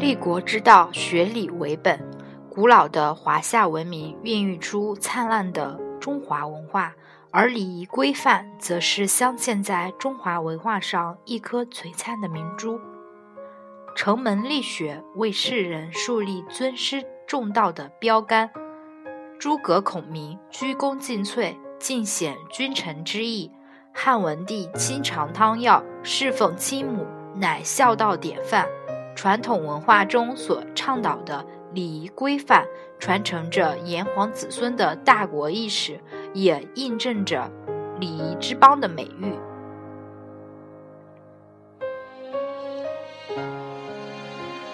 立国之道，学礼为本。古老的华夏文明孕育出灿烂的中华文化，而礼仪规范则是镶嵌在中华文化上一颗璀璨的明珠。城门立雪，为世人树立尊师重道的标杆。诸葛孔明鞠躬尽瘁，尽显君臣之义；汉文帝亲尝汤药，侍奉亲母，乃孝道典范。传统文化中所倡导的礼仪规范，传承着炎黄子孙的大国意识，也印证着礼仪之邦的美誉。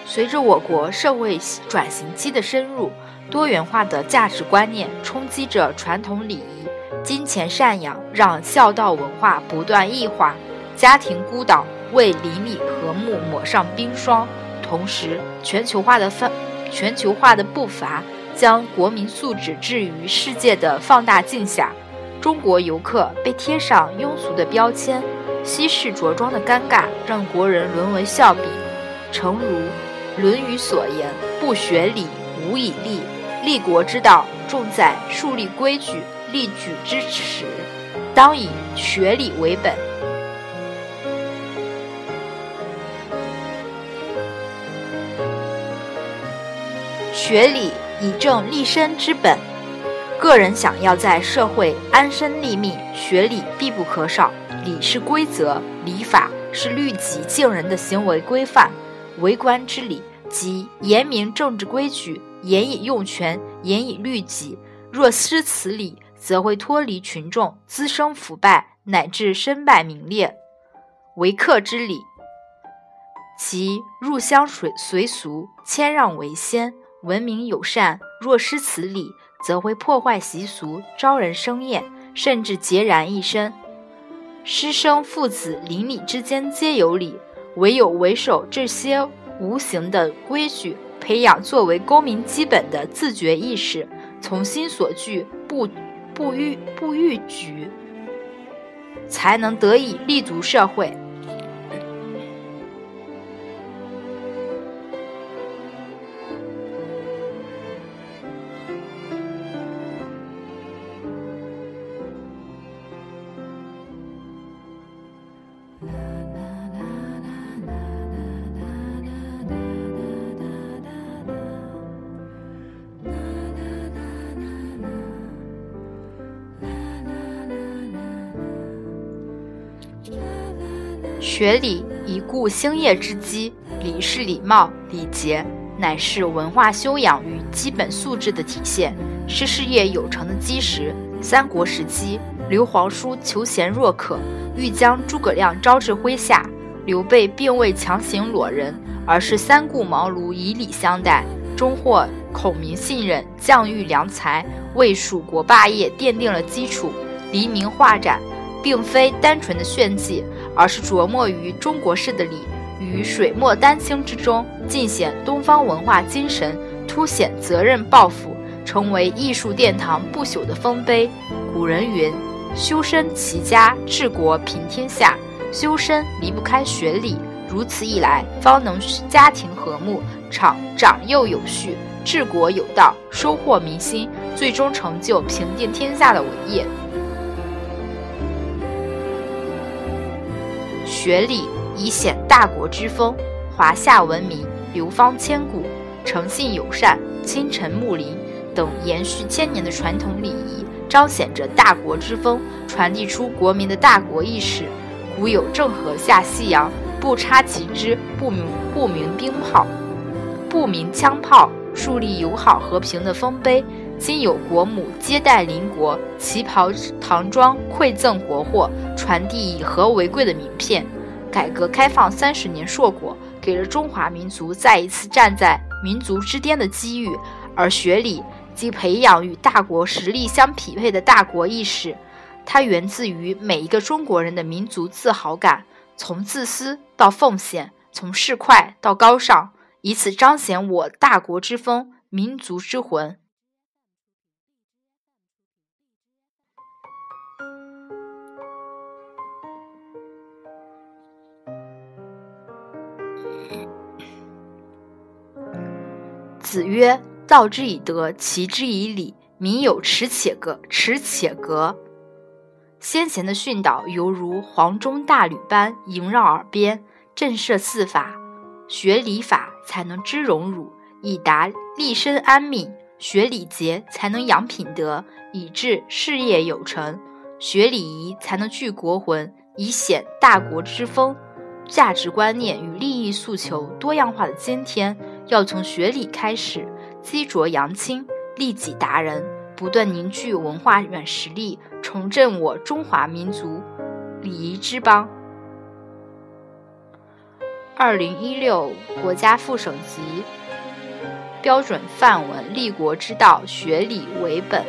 随着我国社会转型期的深入，多元化的价值观念冲击着传统礼仪，金钱赡养让孝道文化不断异化，家庭孤岛。为邻里和睦抹上冰霜，同时全球化的范全球化的步伐将国民素质置于世界的放大镜下，中国游客被贴上庸俗的标签，西式着装的尴尬让国人沦为笑柄。诚如《论语》所言：“不学礼，无以立。立国之道，重在树立规矩，立矩之始，当以学礼为本。”学礼以正立身之本，个人想要在社会安身立命，学礼必不可少。礼是规则，礼法是律己敬人的行为规范。为官之礼，即严明政治规矩，严以用权，严以律己。若失此礼，则会脱离群众，滋生腐败，乃至身败名裂。为客之礼，即入乡随随俗，谦让为先。文明友善，若失此礼，则会破坏习俗，招人生厌，甚至孑然一身。师生父子邻里之间皆有礼，唯有为守这些无形的规矩，培养作为公民基本的自觉意识，从心所惧，不不逾不逾矩，才能得以立足社会。学礼以固兴业之基，礼是礼貌礼节，乃是文化修养与基本素质的体现，是事业有成的基石。三国时期，刘皇叔求贤若渴，欲将诸葛亮招至麾下，刘备并未强行裸人，而是三顾茅庐，以礼相待，终获孔明信任，降遇良才，为蜀国霸业奠定了基础。黎明画展，并非单纯的炫技。而是琢磨于中国式的礼与水墨丹青之中，尽显东方文化精神，凸显责任抱负，成为艺术殿堂不朽的丰碑。古人云：“修身齐家治国平天下。”修身离不开学礼，如此一来，方能家庭和睦，长长幼有序，治国有道，收获民心，最终成就平定天下的伟业。学礼以显大国之风，华夏文明流芳千古，诚信友善，亲臣睦邻等延续千年的传统礼仪，彰显着大国之风，传递出国民的大国意识。古有郑和下西洋，不插旗帜，不鸣不鸣兵炮，不鸣枪炮，树立友好和平的丰碑。今有国母接待邻国，旗袍唐装馈赠国货，传递以和为贵的名片。改革开放三十年硕果，给了中华民族再一次站在民族之巅的机遇。而学礼即培养与大国实力相匹配的大国意识，它源自于每一个中国人的民族自豪感，从自私到奉献，从市侩到高尚，以此彰显我大国之风、民族之魂。子曰：“道之以德，齐之以礼，民有耻且格，耻且格。”先贤的训导犹如黄钟大吕般萦绕耳边，震慑四法。学礼法才能知荣辱，以达立身安命；学礼节才能养品德，以致事业有成；学礼仪才能聚国魂，以显大国之风。价值观念与利益诉求多样化的今天，要从学礼开始，积浊扬清，利己达人，不断凝聚文化软实力，重振我中华民族礼仪之邦。二零一六国家副省级标准范文：立国之道，学礼为本。